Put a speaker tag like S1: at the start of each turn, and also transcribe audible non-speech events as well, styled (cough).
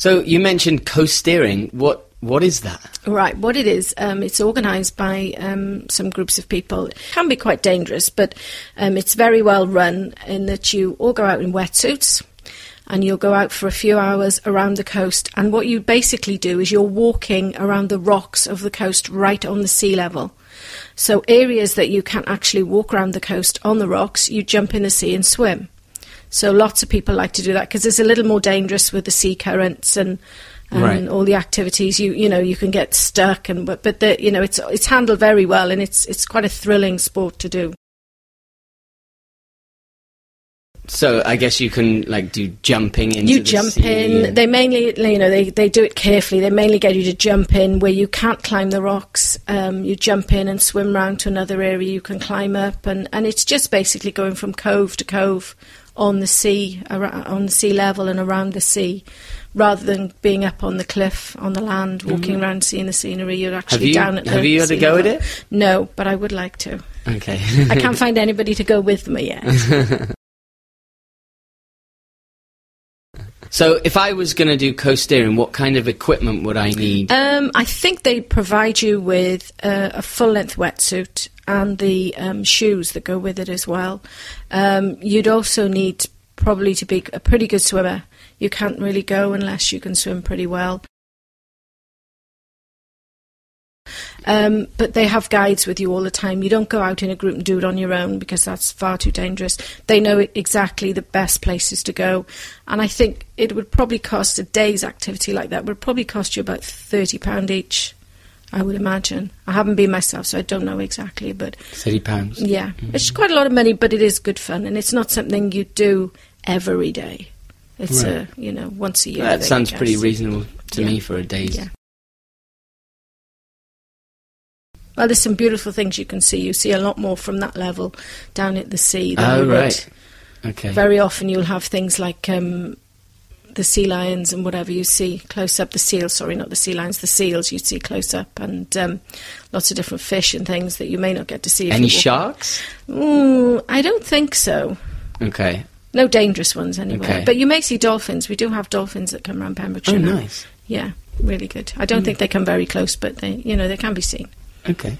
S1: So you mentioned coasteering. What what is that?
S2: Right, what it is, um, it's organised by um, some groups of people. It can be quite dangerous, but um, it's very well run in that you all go out in wetsuits and you'll go out for a few hours around the coast. And what you basically do is you're walking around the rocks of the coast right on the sea level. So, areas that you can't actually walk around the coast on the rocks, you jump in the sea and swim. So, lots of people like to do that because it's a little more dangerous with the sea currents and and
S1: Right.
S2: all the activities you you know you can get stuck and but but the, you know it's it's handled very well and it's it's quite a thrilling sport to do.
S1: So I guess you can like do jumping into
S2: you
S1: the
S2: jump
S1: sea
S2: in. They mainly, you know, they, they do it carefully. They mainly get you to jump in where you can't climb the rocks. Um, you jump in and swim round to another area you can climb up, and, and it's just basically going from cove to cove on the sea, ar- on the sea level and around the sea, rather than being up on the cliff on the land, walking around seeing the scenery. You're
S1: Mm-hmm.
S2: Actually
S1: you
S2: down at the
S1: have you had a go at it?
S2: No, but I would like to.
S1: Okay.
S2: I can't find anybody to go with me (laughs) yet.
S1: So if I was going to do coasteering, what kind of equipment would I need?
S2: Um, I think they provide you with uh, a full length wetsuit and the um, shoes that go with it as well. Um, you'd also need probably to be a pretty good swimmer. You can't really go unless you can swim pretty well. Um, but they have guides with you all the time. You don't go out in a group and do it on your own because that's far too dangerous. They know exactly the best places to go. And I think it would probably cost a day's activity like that would probably cost you about £30 each, I would imagine. I haven't been myself, so I don't know exactly. But
S1: Thirty pounds.
S2: yeah, it's quite a lot of money, but it is good fun. And it's not something you do every day. It's,
S1: Right.
S2: uh, you know, once a year.
S1: that
S2: thing,
S1: sounds pretty reasonable to
S2: Yeah.
S1: me for a day's.
S2: Yeah. Well, there's some beautiful things you can see. You see a lot more from that level down at the sea. Than
S1: Oh
S2: you would.
S1: Okay.
S2: Very often you'll have things like um, the sea lions and whatever you see close up. The seals, sorry, not the sea lions, the seals you see close up, and um, lots of different fish and things that you may not get to see.
S1: Any sharks?
S2: Mm, I don't think so.
S1: Okay.
S2: No dangerous ones anyway.
S1: Okay.
S2: But you may see dolphins. We do have dolphins that come around Pembrokeshire.
S1: Oh, nice.
S2: Yeah, really good. I don't think they come very close, but they, you know, they can be seen.
S1: Okay.